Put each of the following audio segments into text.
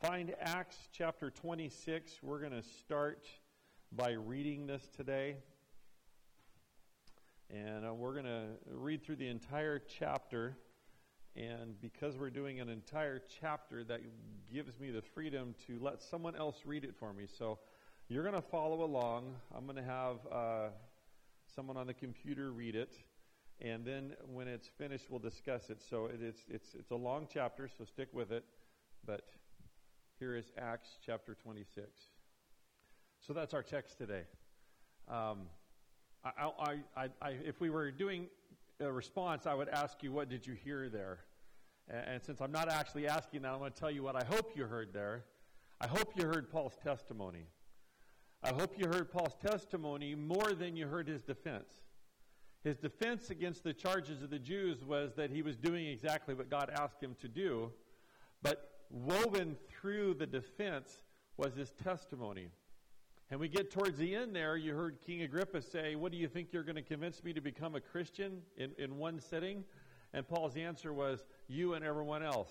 Find Acts chapter 26. We're going to start by reading this today. And uh, we're going to read through the entire chapter. And because we're doing an entire chapter, that gives me the freedom to let someone else read it for me. So you're going to follow along. I'm going to have uh, someone on the computer read it. And then when it's finished, we'll discuss it. So it, it's, it's, it's a long chapter, so stick with it. But here is Acts chapter 26. So that's our text today. Um, I, I, I, if we were doing a response, I would ask you, what did you hear there? And, and since I'm not actually asking that, I'm going to tell you what I hope you heard there. I hope you heard Paul's testimony. I hope you heard Paul's testimony more than you heard his defense. His defense against the charges of the Jews was that he was doing exactly what God asked him to do. But woven through the defense was his testimony. And we get towards the end there, you heard King Agrippa say, What do you think you're going to convince me to become a Christian in, in one sitting? And Paul's answer was, You and everyone else.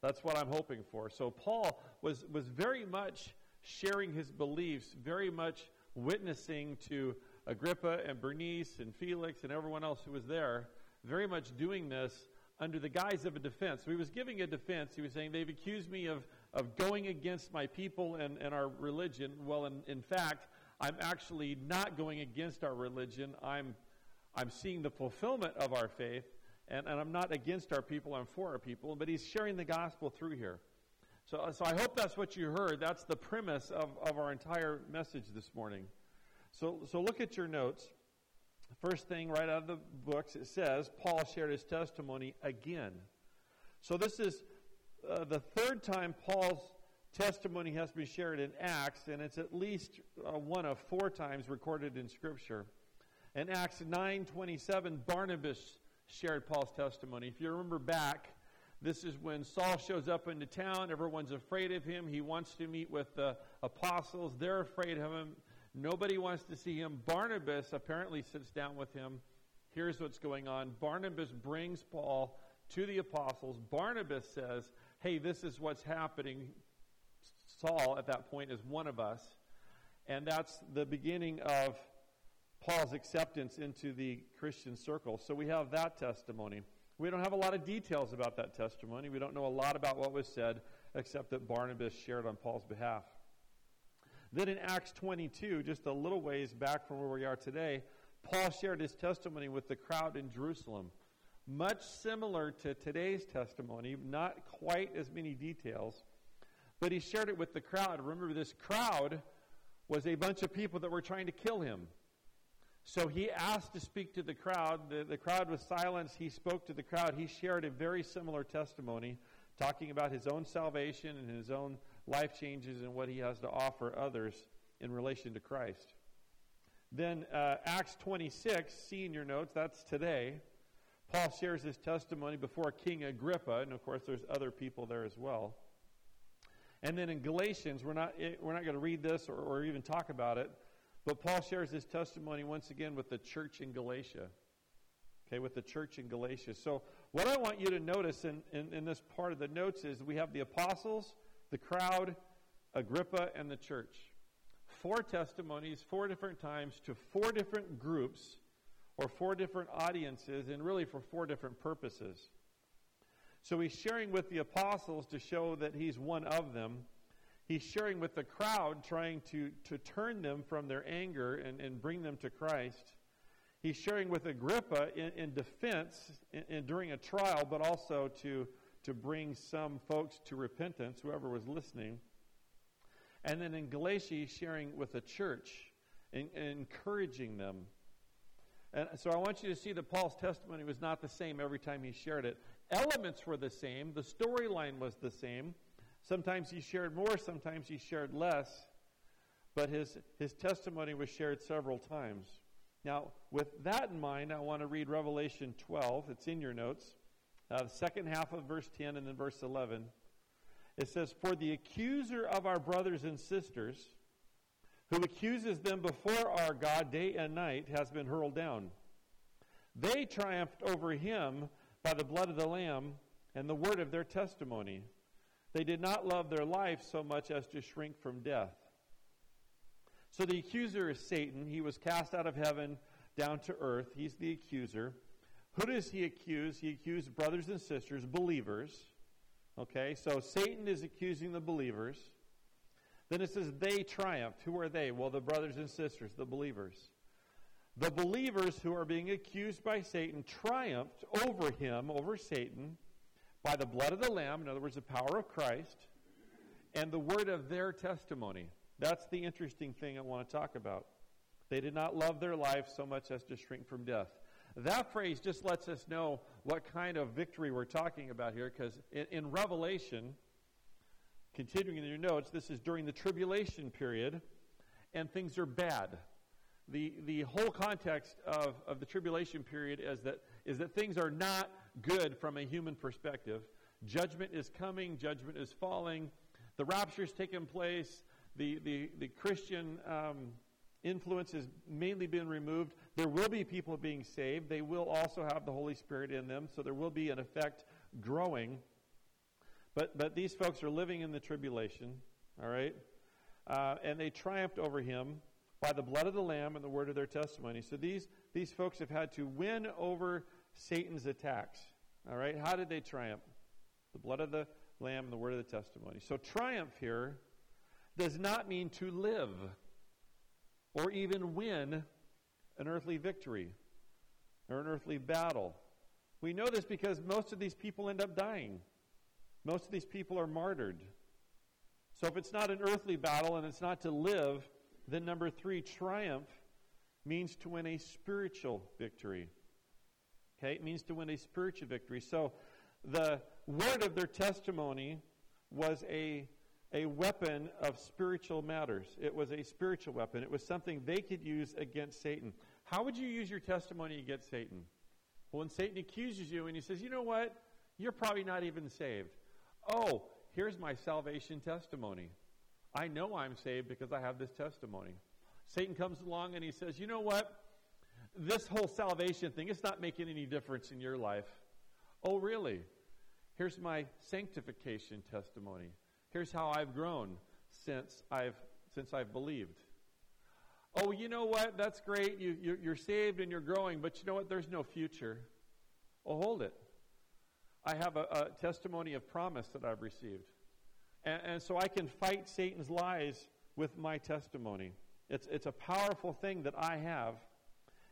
That's what I'm hoping for. So Paul was, was very much sharing his beliefs, very much witnessing to Agrippa and Bernice and Felix and everyone else who was there, very much doing this under the guise of a defense. So he was giving a defense. He was saying, They've accused me of, of going against my people and, and our religion. Well, in, in fact, I'm actually not going against our religion. I'm, I'm seeing the fulfillment of our faith, and, and I'm not against our people, I'm for our people. But he's sharing the gospel through here. So, uh, so I hope that's what you heard. That's the premise of, of our entire message this morning. So, so look at your notes. First thing right out of the books, it says Paul shared his testimony again. So this is uh, the third time Paul's testimony has been shared in Acts, and it's at least uh, one of four times recorded in Scripture. In Acts 9:27, Barnabas shared Paul's testimony. If you remember back, this is when Saul shows up into town. Everyone's afraid of him. He wants to meet with the apostles. They're afraid of him. Nobody wants to see him. Barnabas apparently sits down with him. Here's what's going on. Barnabas brings Paul to the apostles. Barnabas says, Hey, this is what's happening. Saul, at that point, is one of us. And that's the beginning of Paul's acceptance into the Christian circle. So we have that testimony. We don't have a lot of details about that testimony. We don't know a lot about what was said, except that Barnabas shared on Paul's behalf. Then in Acts 22, just a little ways back from where we are today, Paul shared his testimony with the crowd in Jerusalem. Much similar to today's testimony, not quite as many details, but he shared it with the crowd. Remember, this crowd was a bunch of people that were trying to kill him. So he asked to speak to the crowd. The, the crowd was silenced. He spoke to the crowd. He shared a very similar testimony, talking about his own salvation and his own life changes and what he has to offer others in relation to Christ. Then uh, Acts 26, see in your notes, that's today. Paul shares his testimony before King Agrippa, and of course, there's other people there as well. And then in Galatians, we're not, we're not going to read this or, or even talk about it, but Paul shares his testimony once again with the church in Galatia. Okay, with the church in Galatia. So, what I want you to notice in, in, in this part of the notes is we have the apostles, the crowd, Agrippa, and the church. Four testimonies, four different times to four different groups or four different audiences, and really for four different purposes. So he's sharing with the apostles to show that he's one of them. He's sharing with the crowd, trying to, to turn them from their anger and, and bring them to Christ. He's sharing with Agrippa in, in defense in, during a trial, but also to to bring some folks to repentance, whoever was listening. And then in Galatia, sharing with the church encouraging them. And so I want you to see that Paul's testimony was not the same every time he shared it. Elements were the same, the storyline was the same. Sometimes he shared more, sometimes he shared less, but his, his testimony was shared several times. Now, with that in mind, I want to read Revelation 12. It's in your notes uh, the second half of verse 10 and then verse 11. It says, For the accuser of our brothers and sisters, who accuses them before our God day and night, has been hurled down. They triumphed over him by the blood of the Lamb and the word of their testimony. They did not love their life so much as to shrink from death. So the accuser is Satan. He was cast out of heaven down to earth. He's the accuser. Who does he accuse? He accused brothers and sisters, believers. Okay, so Satan is accusing the believers. Then it says they triumphed. Who are they? Well, the brothers and sisters, the believers. The believers who are being accused by Satan triumphed over him, over Satan, by the blood of the Lamb, in other words, the power of Christ, and the word of their testimony. That's the interesting thing I want to talk about. They did not love their life so much as to shrink from death. That phrase just lets us know what kind of victory we're talking about here, because in, in, Revelation, continuing in your notes, this is during the tribulation period, and things are bad. The, the whole context of, of the tribulation period is that, is that things are not good from a human perspective. Judgment is coming, judgment is falling, the rapture is taking place, the, the, the Christian um, influence has mainly been removed. There will be people being saved. They will also have the Holy Spirit in them, so there will be an effect growing. But, but these folks are living in the tribulation, all right? Uh, and they triumphed over him by the blood of the Lamb and the word of their testimony. So these, these folks have had to win over Satan's attacks, all right? How did they triumph? The blood of the Lamb and the word of the testimony. So triumph here does not mean to live or even win an earthly victory or an earthly battle. We know this because most of these people end up dying. Most of these people are martyred. So if it's not an earthly battle and it's not to live, then number three, triumph means to win a spiritual victory. Okay, it means to win a spiritual victory. So the word of their testimony was a a weapon of spiritual matters. It was a spiritual weapon. It was something they could use against Satan. How would you use your testimony against Satan? Well, when Satan accuses you and he says, you know what? You're probably not even saved. Oh, here's my salvation testimony. I know I'm saved because I have this testimony. Satan comes along and he says, you know what? This whole salvation thing, it's not making any difference in your life. Oh, really? Here's my sanctification testimony. Here's how I've grown since I've since I've believed. Oh, you know what? That's great. You, you, you're saved and you're growing, but you know what? There's no future. Oh, hold it. I have a, a testimony of promise that I've received. And, and, so I can fight Satan's lies with my testimony. It's, it's a powerful thing that I have.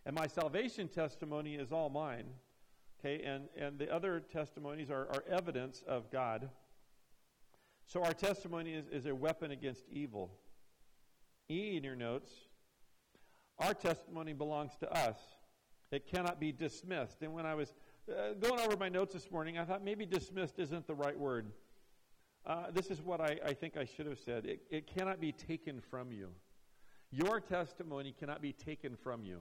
And my salvation testimony is all mine. Okay, and, and the other testimonies are, are evidence of God. So our testimony is, is a weapon against evil. E in your notes, our testimony belongs to us. It cannot be dismissed. And when I was uh, going over my notes this morning, I thought maybe dismissed isn't the right word. Uh, this is what I, I, think I should have said. It, it cannot be taken from you. Your testimony cannot be taken from you.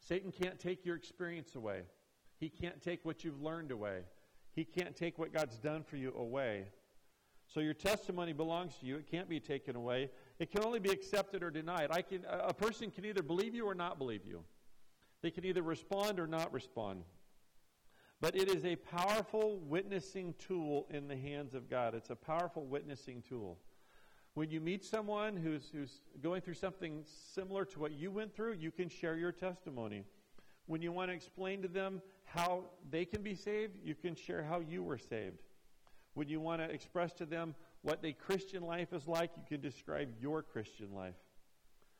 Satan can't take your experience away. He can't take what you've learned away. He can't take what God's done for you away. So your testimony belongs to you. It can't be taken away. It can only be accepted or denied. I can, a person can either believe you or not believe you. They can either respond or not respond. But it is a powerful witnessing tool in the hands of God. It's a powerful witnessing tool. When you meet someone who's, who's going through something similar to what you went through, you can share your testimony. When you want to explain to them how they can be saved, you can share how you were saved. When you want to express to them what a Christian life is like, you can describe your Christian life.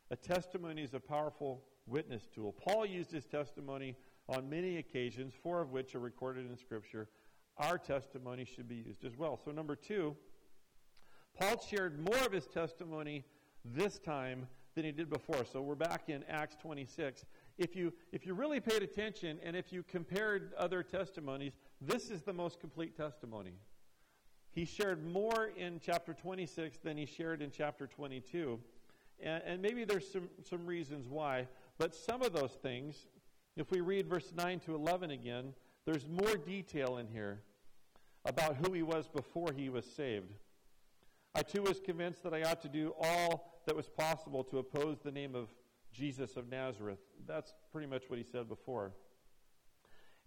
A testimony is a powerful witness tool. Paul used his testimony on many occasions, four of which are recorded in Scripture. Our testimony should be used as well. So, number two, Paul shared more of his testimony this time than he did before. So, we're back in Acts 26. If you, if you really paid attention and if you compared other testimonies, this is the most complete testimony. He shared more in chapter 26 than he shared in chapter 22. And, and maybe there's some, some reasons why, but some of those things, if we read verse 9 to 11 again, there's more detail in here about who he was before he was saved. I too was convinced that I ought to do all that was possible to oppose the name of Jesus of Nazareth. That's pretty much what he said before.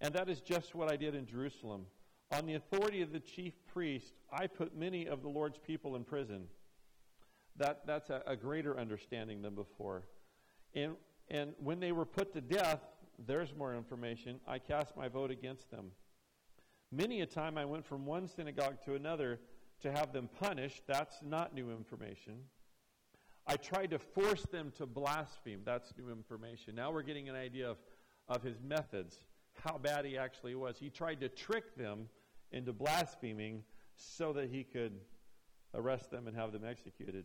And that is just what I did in Jerusalem. On the authority of the chief priest, I put many of the Lord's people in prison. That, that's a, a greater understanding than before. And, and when they were put to death, there's more information. I cast my vote against them. Many a time I went from one synagogue to another to have them punished. That's not new information. I tried to force them to blaspheme. That's new information. Now we're getting an idea of, of his methods, how bad he actually was. He tried to trick them into blaspheming so that he could arrest them and have them executed.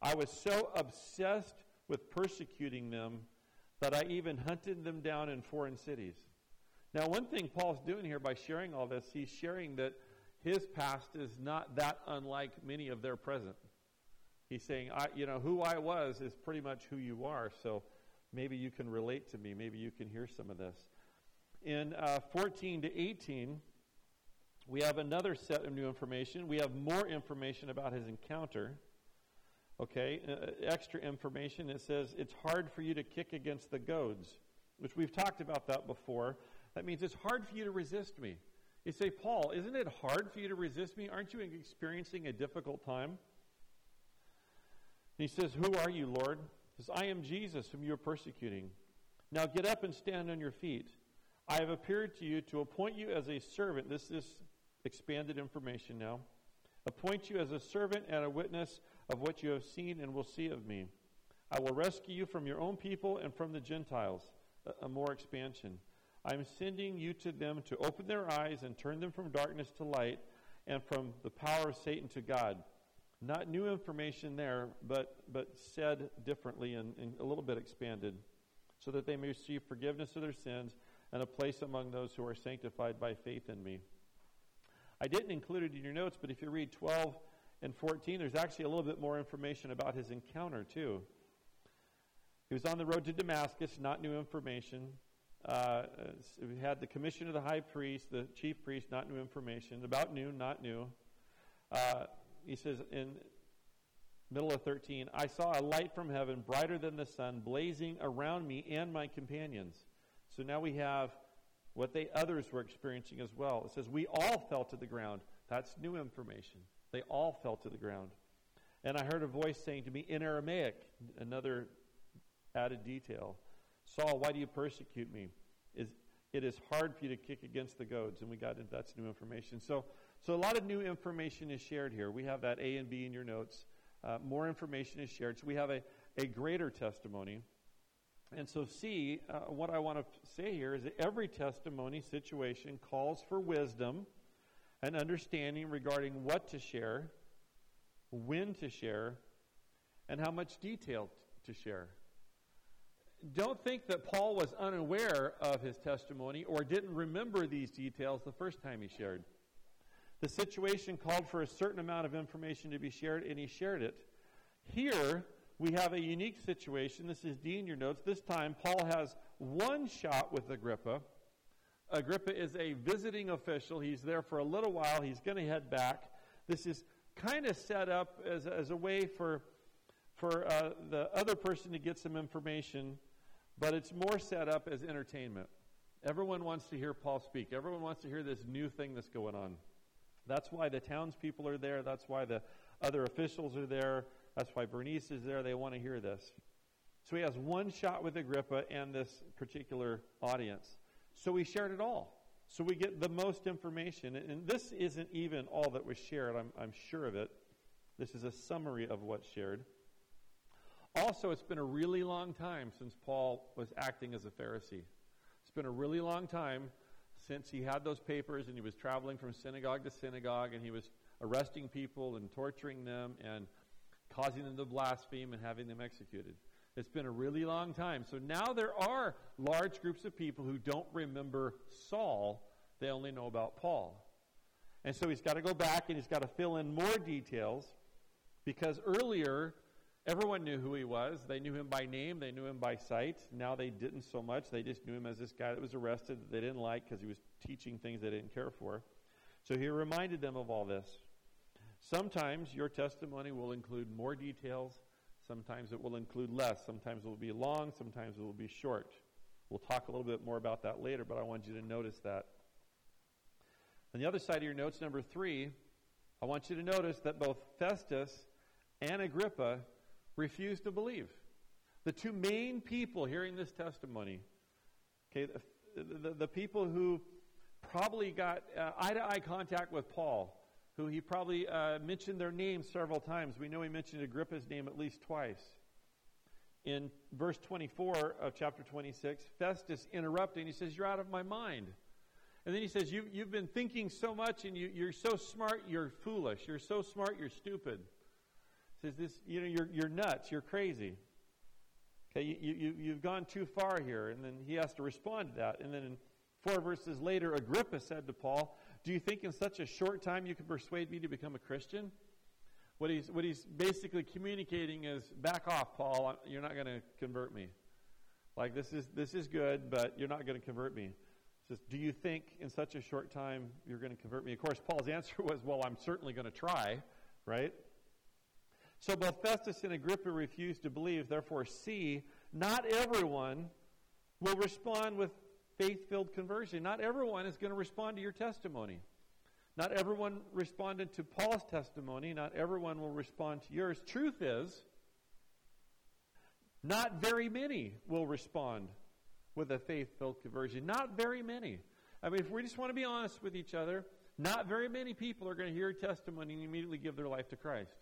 I was so obsessed with persecuting them that I even hunted them down in foreign cities. Now, one thing Paul's doing here by sharing all this, he's sharing that his past is not that unlike many of their present. He's saying, I, you know, who I was is pretty much who you are, so maybe you can relate to me. Maybe you can hear some of this. In uh, 14 to 18, we have another set of new information. We have more information about his encounter. Okay, uh, extra information. It says it's hard for you to kick against the goads, which we've talked about that before. That means it's hard for you to resist me. You say, Paul, isn't it hard for you to resist me? Aren't you experiencing a difficult time? And he says, Who are you, Lord? He says, I am Jesus, whom you are persecuting. Now get up and stand on your feet. I have appeared to you to appoint you as a servant. This is expanded information now. Appoint you as a servant and a witness of what you have seen and will see of me. I will rescue you from your own people and from the Gentiles. A, a more expansion. I am sending you to them to open their eyes and turn them from darkness to light and from the power of Satan to God. Not new information there, but, but said differently and, and a little bit expanded, so that they may receive forgiveness of their sins and a place among those who are sanctified by faith in me. I didn't include it in your notes, but if you read 12 and 14, there's actually a little bit more information about his encounter, too. He was on the road to Damascus, not new information. Uh, we had the commission of the high priest, the chief priest, not new information. About noon, not new. Uh, he says in middle of 13, I saw a light from heaven, brighter than the sun, blazing around me and my companions. So now we have what they others were experiencing as well. It says, We all fell to the ground. That's new information. They all fell to the ground. And I heard a voice saying to me in Aramaic, another added detail Saul, why do you persecute me? Is, it is hard for you to kick against the goads. And we got into that's new information. So, so a lot of new information is shared here. We have that A and B in your notes. Uh, more information is shared. So we have a, a greater testimony. And so, see, uh, what I want to say here is that every testimony situation calls for wisdom and understanding regarding what to share, when to share, and how much detail t- to share. Don't think that Paul was unaware of his testimony or didn't remember these details the first time he shared. The situation called for a certain amount of information to be shared, and he shared it. Here, we have a unique situation. This is D in your notes. This time, Paul has one shot with Agrippa. Agrippa is a visiting official. He's there for a little while. He's going to head back. This is kind of set up as, as a way for, for uh, the other person to get some information, but it's more set up as entertainment. Everyone wants to hear Paul speak. Everyone wants to hear this new thing that's going on. That's why the townspeople are there. That's why the other officials are there. That's why Bernice is there. They want to hear this. So he has one shot with Agrippa and this particular audience. So we shared it all. So we get the most information. And this isn't even all that was shared, I'm, I'm sure of it. This is a summary of what's shared. Also, it's been a really long time since Paul was acting as a Pharisee. It's been a really long time since he had those papers and he was traveling from synagogue to synagogue and he was arresting people and torturing them and causing them to blaspheme and having them executed. It's been a really long time. So now there are large groups of people who don't remember Saul, they only know about Paul. And so he's got to go back and he's got to fill in more details because earlier everyone knew who he was. They knew him by name, they knew him by sight. Now they didn't so much. They just knew him as this guy that was arrested that they didn't like because he was teaching things they didn't care for. So he reminded them of all this. Sometimes your testimony will include more details. Sometimes it will include less. Sometimes it will be long. Sometimes it will be short. We'll talk a little bit more about that later, but I want you to notice that. On the other side of your notes, number three, I want you to notice that both Festus and Agrippa refused to believe. The two main people hearing this testimony, okay, the, the, the people who probably got uh, eye to eye contact with Paul, who he probably uh, mentioned their names several times. We know he mentioned Agrippa's name at least twice. In verse 24 of chapter 26, Festus interrupting, he says, You're out of my mind. And then he says, you, You've been thinking so much and you, you're so smart, you're foolish. You're so smart, you're stupid. He says, this, You know, you're, you're nuts, you're crazy. Okay, you, you, you've gone too far here. And then he has to respond to that. And then in four verses later, Agrippa said to Paul, Do you think in such a short time you can persuade me to become a Christian? What he's, what he's basically communicating is back off, Paul. You're not going to convert me. Like, this is, this is good, but you're not going to convert me. He says, Do you think in such a short time you're going to convert me? Of course, Paul's answer was, Well, I'm certainly going to try, right? So both Festus and Agrippa refused to believe. Therefore, see, not everyone will respond with faith filled conversion. Not everyone is going to respond to your testimony. Not everyone responded to Paul's testimony. Not everyone will respond to yours. Truth is, not very many will respond with a faith filled conversion. Not very many. I mean, if we just want to be honest with each other, not very many people are going to hear testimony and immediately give their life to Christ.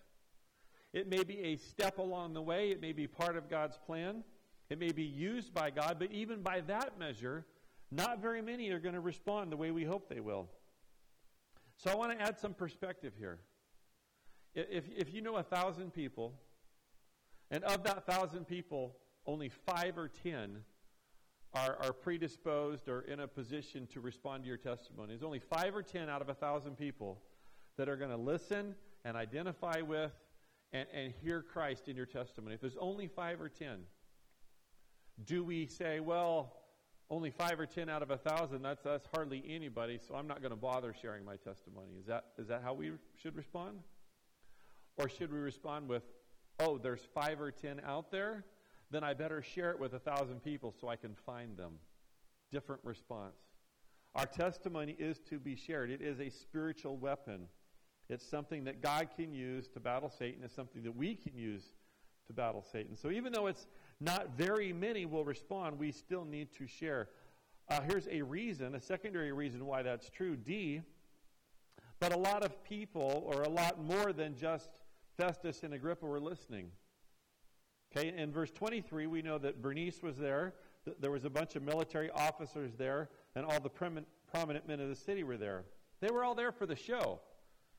It may be a step along the way, it may be part of God's plan, it may be used by God, but even by that measure, not very many are going to respond the way we hope they will. So I want to add some perspective here. If, if you know a thousand people, and of that thousand people, only five or ten are, are predisposed or in a position to respond to your testimony. There's only five or ten out of a thousand people that are going to listen and identify with and, and hear Christ in your testimony. If there's only five or ten, do we say, well, only five or ten out of a thousand, that's, that's hardly anybody, so I'm not going to bother sharing my testimony. Is that, is that how we should respond? Or should we respond with, oh, there's five or ten out there? Then I better share it with a thousand people so I can find them. Different response. Our testimony is to be shared, it is a spiritual weapon. It's something that God can use to battle Satan. It's something that we can use to battle Satan. So even though it's not very many will respond, we still need to share. Uh, here's a reason, a secondary reason why that's true. D, but a lot of people, or a lot more than just Festus and Agrippa, were listening. Okay, in verse 23, we know that Bernice was there. There was a bunch of military officers there, and all the prominent men of the city were there. They were all there for the show,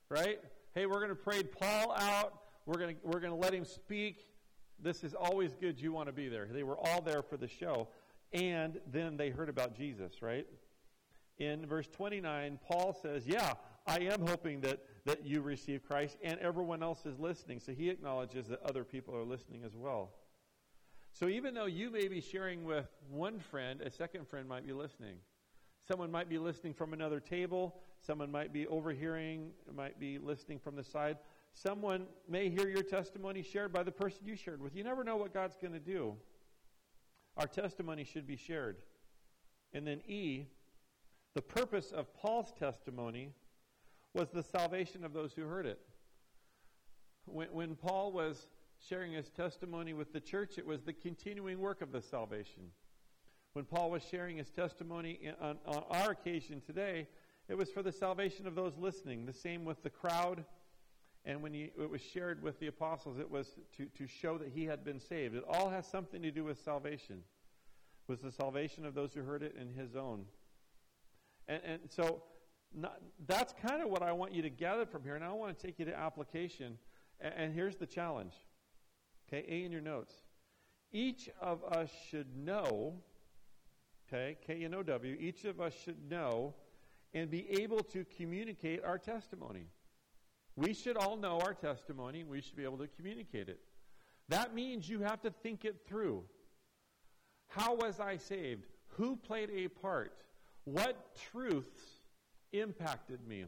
right? Hey, we're going to parade Paul out. We're going to, we're going to let him speak this is always good. You want to be there. They were all there for the show. And then they heard about Jesus, right? In verse 29, Paul says, Yeah, I am hoping that, that you receive Christ, and everyone else is listening. So he acknowledges that other people are listening as well. So even though you may be sharing with one friend, a second friend might be listening. Someone might be listening from another table. Someone might be overhearing, might be listening from the side. Someone may hear your testimony shared by the person you shared with. You never know what God's going to do. Our testimony should be shared. And then, E, the purpose of Paul's testimony was the salvation of those who heard it. When, when Paul was sharing his testimony with the church, it was the continuing work of the salvation. When Paul was sharing his testimony on, on our occasion today, it was for the salvation of those listening. The same with the crowd and when he, it was shared with the apostles, it was to, to show that he had been saved. It all has something to do with salvation. It was the salvation of those who heard it in his own. And, and so not, that's kind of what I want you to gather from here. And I want to take you to application. And, and here's the challenge. Okay, A in your notes. Each of us should know, okay, K N O W, each of us should know and be able to communicate our testimony. We should all know our testimony we should be able to communicate it. That means you have to think it through. How was I saved? Who played a part? What truths impacted me?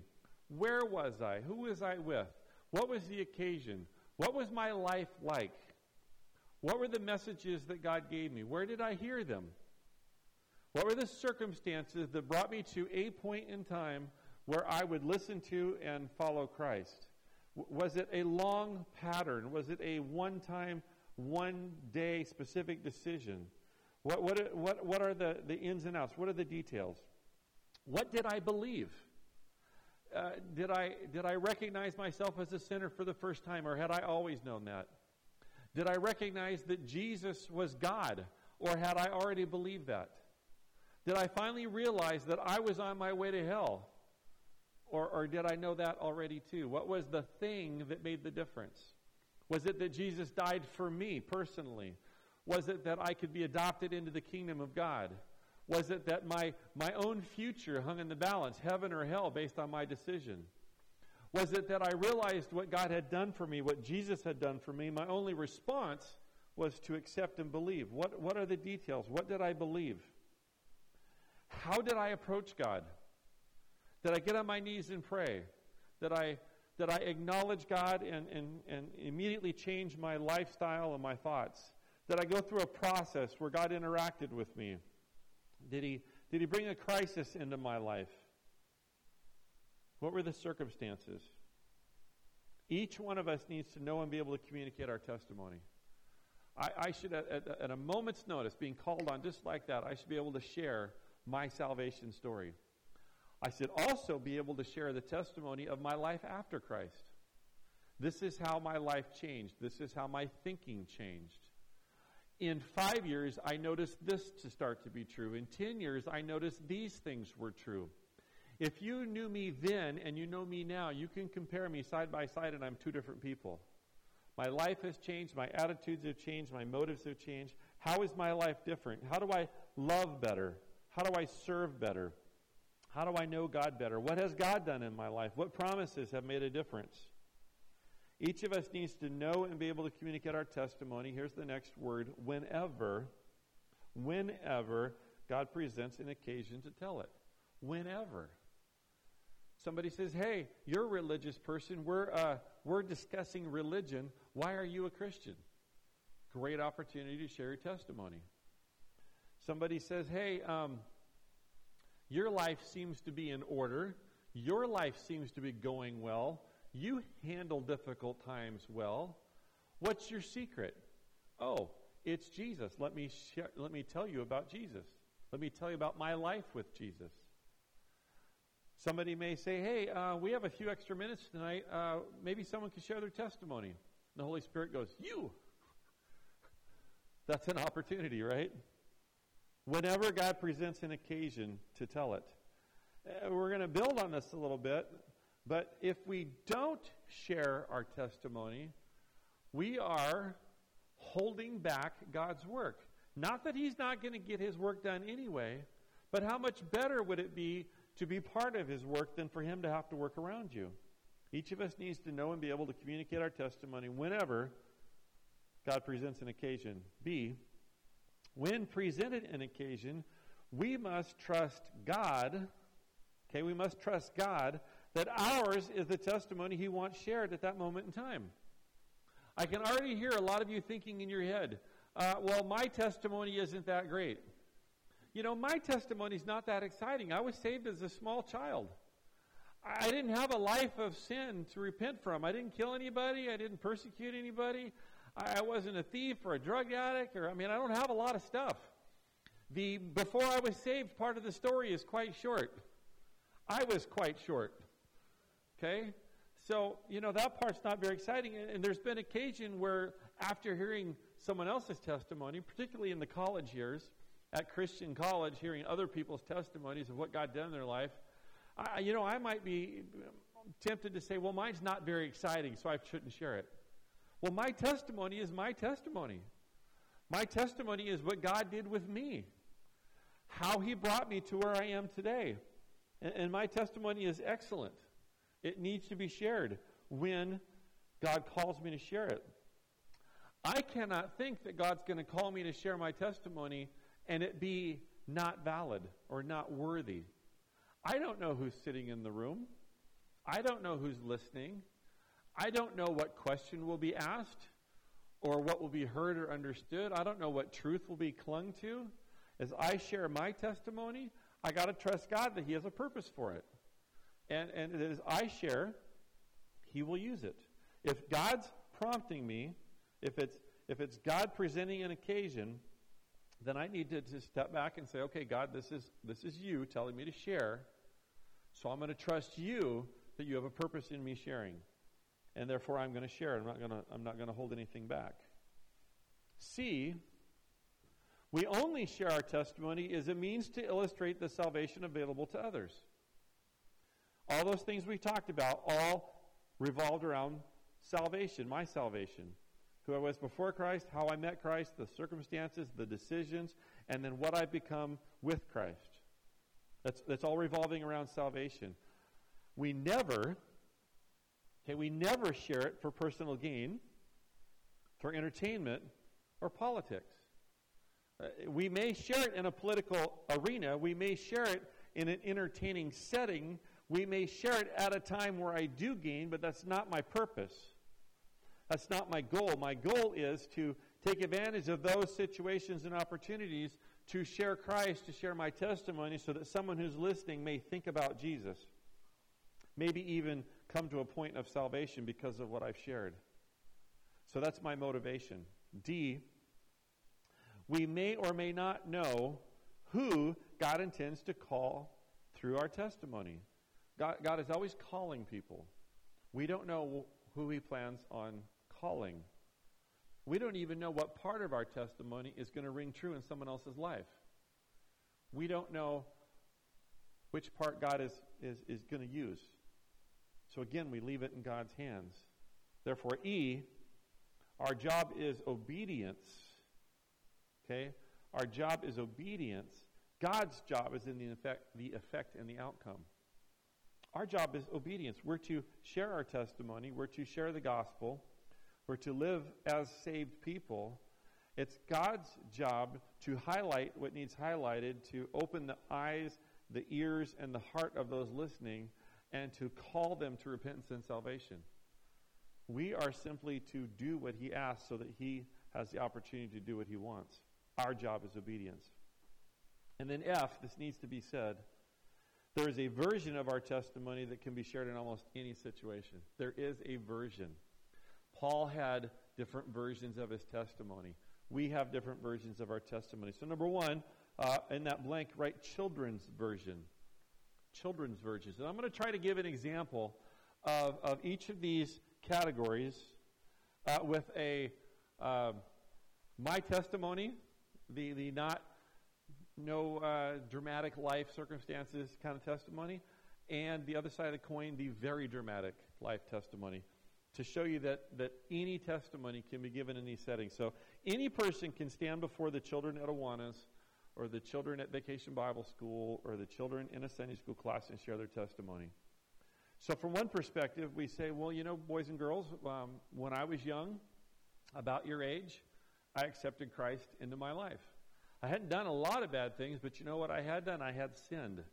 Where was I? Who was I with? What was the occasion? What was my life like? What were the messages that God gave me? Where did I hear them? What were the circumstances that brought me to a point in time where I would listen to and follow Christ? Was it a long pattern? Was it a one time, one day specific decision? What, what, what, what are the, the ins and outs? What are the details? What did I believe? Uh, did, I, did I recognize myself as a sinner for the first time, or had I always known that? Did I recognize that Jesus was God, or had I already believed that? Did I finally realize that I was on my way to hell? Or, or did I know that already too? What was the thing that made the difference? Was it that Jesus died for me personally? Was it that I could be adopted into the kingdom of God? Was it that my, my own future hung in the balance, heaven or hell, based on my decision? Was it that I realized what God had done for me, what Jesus had done for me? My only response was to accept and believe. What, what are the details? What did I believe? How did I approach God? Did I get on my knees and pray? that I, did I acknowledge God and, and, and immediately change my lifestyle and my thoughts? that I go through a process where God interacted with me? Did he, did he bring a crisis into my life? What were the circumstances? Each one of us needs to know and be able to communicate our testimony. I, I should, at, at, at, a moment's notice, being called on just like that, I should be able to share my salvation story. I should also be able to share the testimony of my life after Christ. This is how my life changed. This is how my thinking changed. In five years, I noticed this to start to be true. In ten years, I noticed these things were true. If you knew me then and you know me now, you can compare me side by side, and I'm two different people. My life has changed. My attitudes have changed. My motives have changed. How is my life different? How do I love better? How do I serve better? How do I know God better? What has God done in my life? What promises have made a difference? Each of us needs to know and be able to communicate our testimony. Here's the next word whenever, whenever God presents an occasion to tell it. Whenever. Somebody says, Hey, you're a religious person. We're, uh, we're discussing religion. Why are you a Christian? Great opportunity to share your testimony. Somebody says, Hey, um, your life seems to be in order. Your life seems to be going well. You handle difficult times well. What's your secret? Oh, it's Jesus. Let me, share, let me tell you about Jesus. Let me tell you about my life with Jesus. Somebody may say, hey, uh, we have a few extra minutes tonight. Uh, maybe someone can share their testimony. And the Holy Spirit goes, You! That's an opportunity, right? Whenever God presents an occasion to tell it. Uh, we're going to build on this a little bit but if we don't share our testimony, we are holding back God's work. Not that He's not going to get His work done anyway, but how much better would it be to be part of His work than for Him to have to work around you? Each of us needs to know and be able to communicate our testimony whenever God presents an occasion. B, when presented an occasion, we must trust God. Okay, we must trust God that ours is the testimony he wants shared at that moment in time. I can already hear a lot of you thinking in your head, uh, well, my testimony isn't that great. You know, my testimony is not that exciting. I was saved as a small child. I didn't have a life of sin to repent from. I didn't kill anybody. I didn't persecute anybody. I wasn't a thief or a drug addict, or I mean, I don't have a lot of stuff. The before I was saved part of the story is quite short. I was quite short. Okay? So, you know, that part's not very exciting. And there's been occasion where, after hearing someone else's testimony, particularly in the college years, at Christian college, hearing other people's testimonies of what God done in their life, I, you know, I might be tempted to say, well, mine's not very exciting, so I shouldn't share it. Well, my testimony is my testimony. My testimony is what God did with me, how He brought me to where I am today. And, and my testimony is excellent. It needs to be shared when God calls me to share it. I cannot think that God's going to call me to share my testimony and it be not valid or not worthy. I don't know who's sitting in the room. I don't know who's listening. I don't know what question will be asked or what will be heard or understood. I don't know what truth will be clung to. As I share my testimony, I got to trust God that He has a purpose for it. And, and as I share, He will use it. If God's prompting me, if it's, if it's God presenting an occasion, then I need to, to step back and say, okay, God, this is, this is you telling me to share. So I'm going to trust you that you have a purpose in me sharing. And therefore I'm going to share. I'm not going to, I'm not going to hold anything back. C, we only share our testimony as a means to illustrate the salvation available to others. All those things we talked about all revolved around salvation, my salvation. Who I was before Christ, how I met Christ, the circumstances, the decisions, and then what I've become with Christ. That's, that's all revolving around salvation. We never, okay, we never share it for personal gain, for entertainment, or politics. Uh, we may share it in a political arena. We may share it in an entertaining setting. We may share it at a time where I do gain, but that's not my purpose. That's not my goal. My goal is to take advantage of those situations and opportunities to share Christ, to share my testimony, so that someone who's listening may think about Jesus. Maybe even come to a point of salvation because of what I've shared. So that's my motivation. D, we may or may not know who God intends to call through our testimony. God, God is always calling people. We don't know who He plans on calling. We don't even know what part of our testimony is going to ring true in someone else's life. We don't know which part God is, is, is going to use. So again, we leave it in God's hands. Therefore, E, our job is obedience. Okay? Our job is obedience. God's job is in the effect, the effect and the outcome. Our job is obedience. We're to share our testimony, we're to share the gospel, we're to live as saved people. It's God's job to highlight what needs highlighted, to open the eyes, the ears, and the heart of those listening, and to call them to repentance and salvation. We are simply to do what He asks so that He has the opportunity to do what He wants. Our job is obedience. And then F, this needs to be said. There is a version of our testimony that can be shared in almost any situation. There is a version. Paul had different versions of his testimony. We have different versions of our testimony. So, number one, uh, in that blank, write children's version. Children's versions. And I'm going to try to give an example of, of each of these categories uh, with a uh, my testimony, the, the not no uh, dramatic life circumstances kind of testimony, and the other side of the coin, the very dramatic life testimony to show you that, that any testimony can be given in these settings. So any person can stand before the children at Awanas or the children at Vacation Bible School or the children in a Sunday school class and share their testimony. So from one perspective, we say, well, you know, boys and girls, um, when I was young, about your age, I accepted Christ into my life. I hadn't done a lot of bad things, but you know what I had done? I had sinned.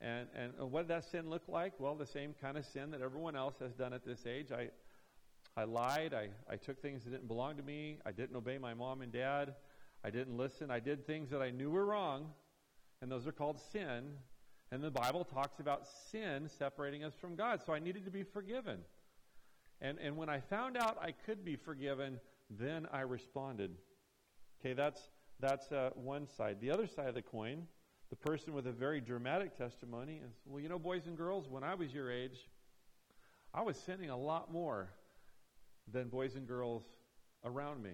And, and what did that sin look like? Well, the same kind of sin that everyone else has done at this age. I, I lied. I, I took things that didn't belong to me. I didn't obey my mom and dad. I didn't listen. I did things that I knew were wrong, and those are called sin. And the Bible talks about sin separating us from God. So I needed to be forgiven. And, and when I found out I could be forgiven, then I responded. Okay, that's, that's uh, one side. The other side of the coin the person with a very dramatic testimony is, well, you know, boys and girls, when I was your age, I was sinning a lot more than boys and girls around me.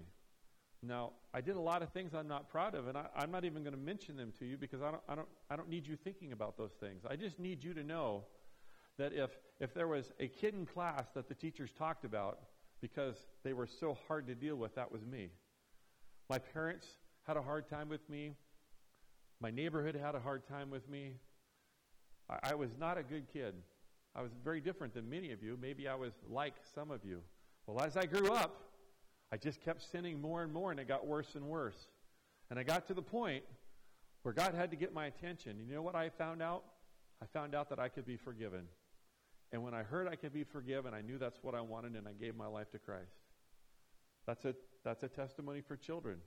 Now, I did a lot of things I'm not proud of, and I, am not even going to mention them to you because I don't, I, don't, I don't need you thinking about those things. I just need you to know that if, if there was a kid in class that the teachers talked about because they were so hard to deal with, that was me. My parents had a hard time with me. My neighborhood had a hard time with me. I, I was not a good kid. I was very different than many of you. Maybe I was like some of you. Well, as I grew up, I just kept sinning more and more, and it got worse and worse. And I got to the point where God had to get my attention. You know what I found out? I found out that I could be forgiven. And when I heard I could be forgiven, I knew that's what I wanted, and I gave my life to Christ. That's a, that's a testimony for children.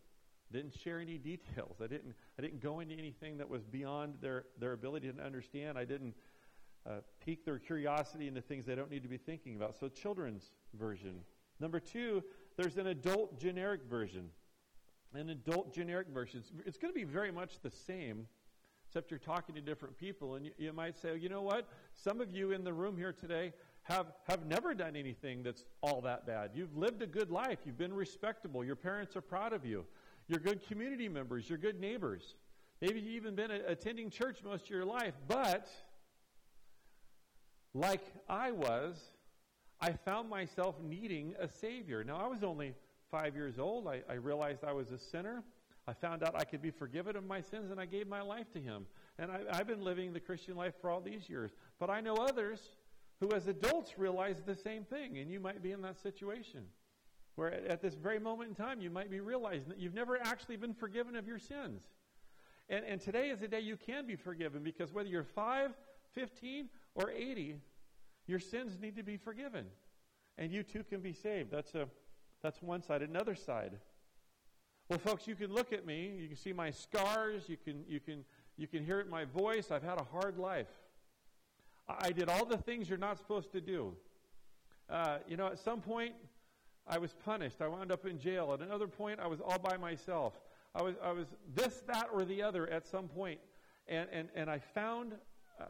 Didn't share any details. I didn't, I didn't go into anything that was beyond their, their ability to understand. I didn't uh, pique their curiosity into things they don't need to be thinking about. So, children's version. Number two, there's an adult generic version. An adult generic version. It's, going to be very much the same, except you're talking to different people. And you, you might say, you know what? Some of you in the room here today have, have never done anything that's all that bad. You've lived a good life. You've been respectable. Your parents are proud of you. You're good community members. You're good neighbors. Maybe you've even been a, attending church most of your life. But, like I was, I found myself needing a Savior. Now, I was only five years old. I, I realized I was a sinner. I found out I could be forgiven of my sins, and I gave my life to Him. And I, I've been living the Christian life for all these years. But I know others who, as adults, realize the same thing, and you might be in that situation. Where at this very moment in time, you might be realizing that you've never actually been forgiven of your sins. And, and today is the day you can be forgiven because whether you're 5, 15, or 80, your sins need to be forgiven. And you too can be saved. That's, a, that's one side. Another side. Well, folks, you can look at me. You can see my scars. You can, you can, you can hear it in my voice. I've had a hard life. I did all the things you're not supposed to do. Uh, you know, at some point, I was punished. I wound up in jail. At another point, I was all by myself. I was, I was this, that, or the other at some point. And, and, and I found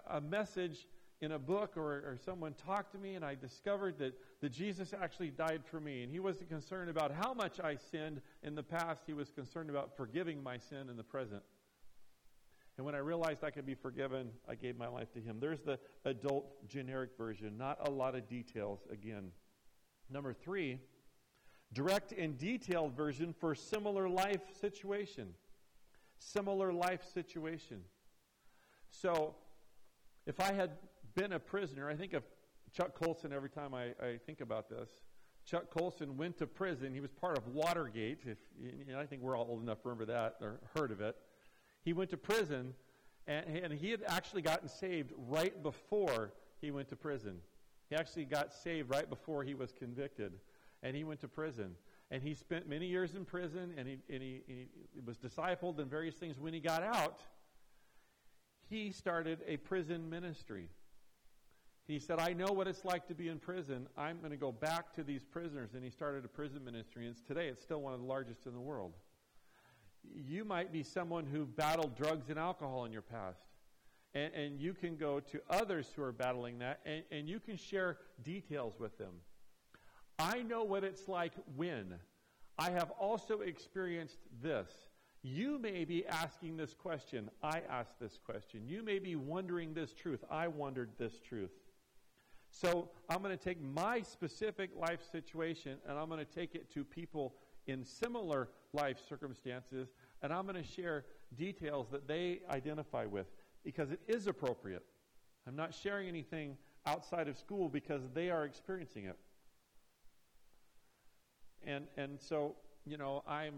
a message in a book or, or someone talked to me, and I discovered that, that Jesus actually died for me. And he wasn't concerned about how much I sinned in the past, he was concerned about forgiving my sin in the present. And when I realized I could be forgiven, I gave my life to him. There's the adult generic version, not a lot of details again. Number three, direct and detailed version for similar life situation. Similar life situation. So, if I had been a prisoner, I think of Chuck Colson every time I, I think about this. Chuck Colson went to prison. He was part of Watergate. If you know, I think we're all old enough to remember that or heard of it. He went to prison, and, and he had actually gotten saved right before he went to prison. He actually got saved right before he was convicted and he went to prison. And he spent many years in prison, and he, and he, he was discipled in various things. When he got out, he started a prison ministry. He said, I know what it's like to be in prison. I'm going to go back to these prisoners. And he started a prison ministry. And today it's still one of the largest in the world. You might be someone who battled drugs and alcohol in your past. And, and you can go to others who are battling that, and, and you can share details with them. I know what it's like when. I have also experienced this. You may be asking this question. I asked this question. You may be wondering this truth. I wondered this truth. So I'm going to take my specific life situation and I'm going to take it to people in similar life circumstances and I'm going to share details that they identify with because it is appropriate. I'm not sharing anything outside of school because they are experiencing it. And, and so, you know, I'm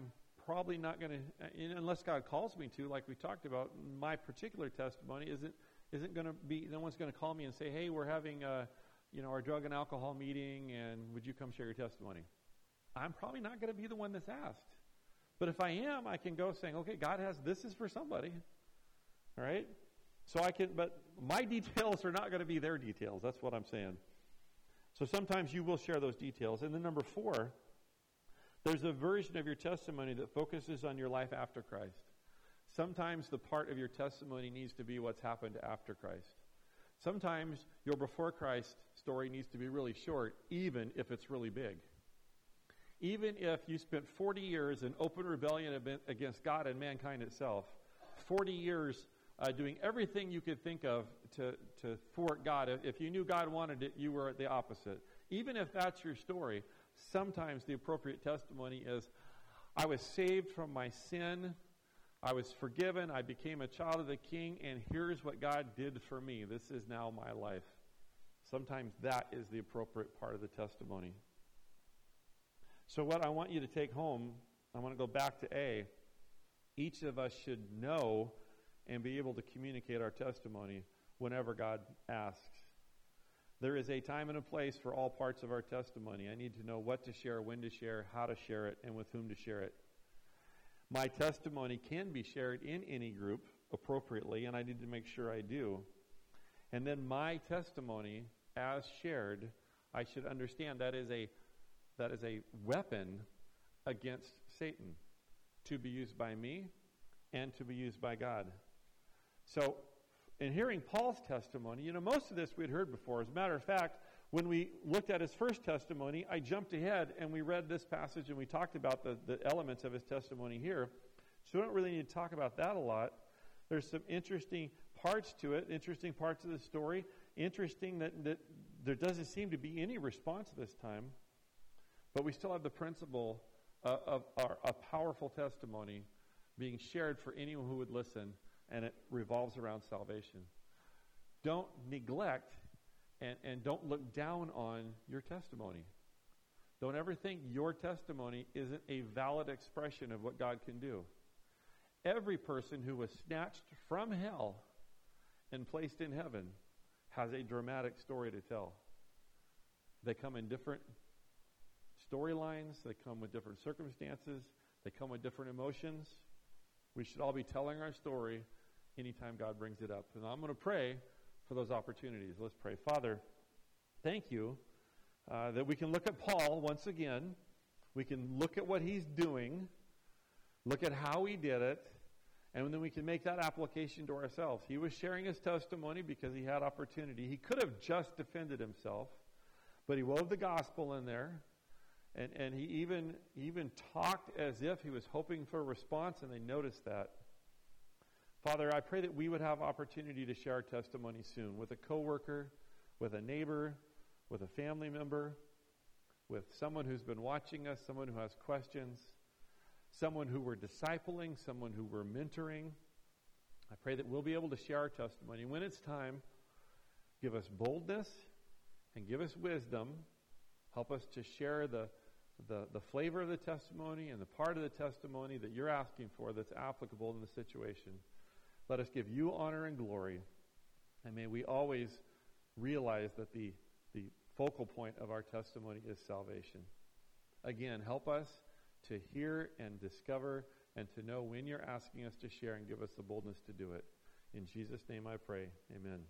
probably not going to, unless God calls me to, like we talked about, my particular testimony isn't, isn't going to be, no one's going to call me and say, hey, we're having, a, you know, our drug and alcohol meeting, and would you come share your testimony? I'm probably not going to be the one that's asked. But if I am, I can go saying, okay, God has, this is for somebody. All right? So I can, but my details are not going to be their details. That's what I'm saying. So sometimes you will share those details. And then number four, there's a version of your testimony that focuses on your life after Christ. Sometimes the part of your testimony needs to be what's happened after Christ. Sometimes your before Christ story needs to be really short, even if it's really big. Even if you spent 40 years in open rebellion against God and mankind itself, 40 years uh, doing everything you could think of to, to thwart God. If you knew God wanted it, you were at the opposite. Even if that's your story, sometimes the appropriate testimony is I was saved from my sin. I was forgiven. I became a child of the king, and here's what God did for me. This is now my life. Sometimes that is the appropriate part of the testimony. So, what I want you to take home, I want to go back to A. Each of us should know and be able to communicate our testimony whenever God asks. There is a time and a place for all parts of our testimony. I need to know what to share, when to share, how to share it, and with whom to share it. My testimony can be shared in any group appropriately, and I need to make sure I do. And then my testimony, as shared, I should understand that is a, that is a weapon against Satan to be used by me and to be used by God. So, in hearing Paul's testimony, you know, most of this we'd heard before. As a matter of fact, when we looked at his first testimony, I jumped ahead and we read this passage and we talked about the, the elements of his testimony here. So we don't really need to talk about that a lot. There's some interesting parts to it, interesting parts of the story. Interesting that, that there doesn't seem to be any response this time, but we still have the principle of, of our, a powerful testimony being shared for anyone who would listen, and it revolves around salvation. Don't neglect and, and don't look down on your testimony. Don't ever think your testimony isn't a valid expression of what God can do. Every person who was snatched from hell and placed in heaven has a dramatic story to tell. They come in different storylines, they come with different circumstances, they come with different emotions. We should all be telling our story anytime God brings it up. And I'm going to pray for those opportunities. Let's pray. Father, thank you uh, that we can look at Paul once again. We can look at what he's doing, look at how he did it, and then we can make that application to ourselves. He was sharing his testimony because he had opportunity. He could have just defended himself, but he wove the gospel in there. And, and he even, even talked as if he was hoping for a response, and they noticed that. Father, I pray that we would have opportunity to share our testimony soon with a coworker, with a neighbor, with a family member, with someone who's been watching us, someone who has questions someone who we're discipling, someone who we're mentoring. I pray that we'll be able to share our testimony. When it's time, give us boldness and give us wisdom. Help us to share the, the, the flavor of the testimony and the part of the testimony that you're asking for that's applicable in the situation. Let us give you honor and glory. And may we always realize that the, the focal point of our testimony is salvation. Again, help us to hear and discover and to know when you're asking us to share and give us the boldness to do it. In Jesus' name I pray. Amen.